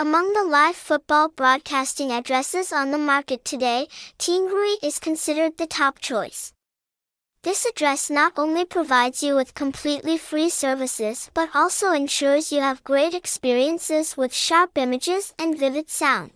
Among the live football broadcasting addresses on the market today, tiengruoi is considered the top choice. This address not only provides you with completely free services but also ensures you have great experiences with sharp images and vivid sound.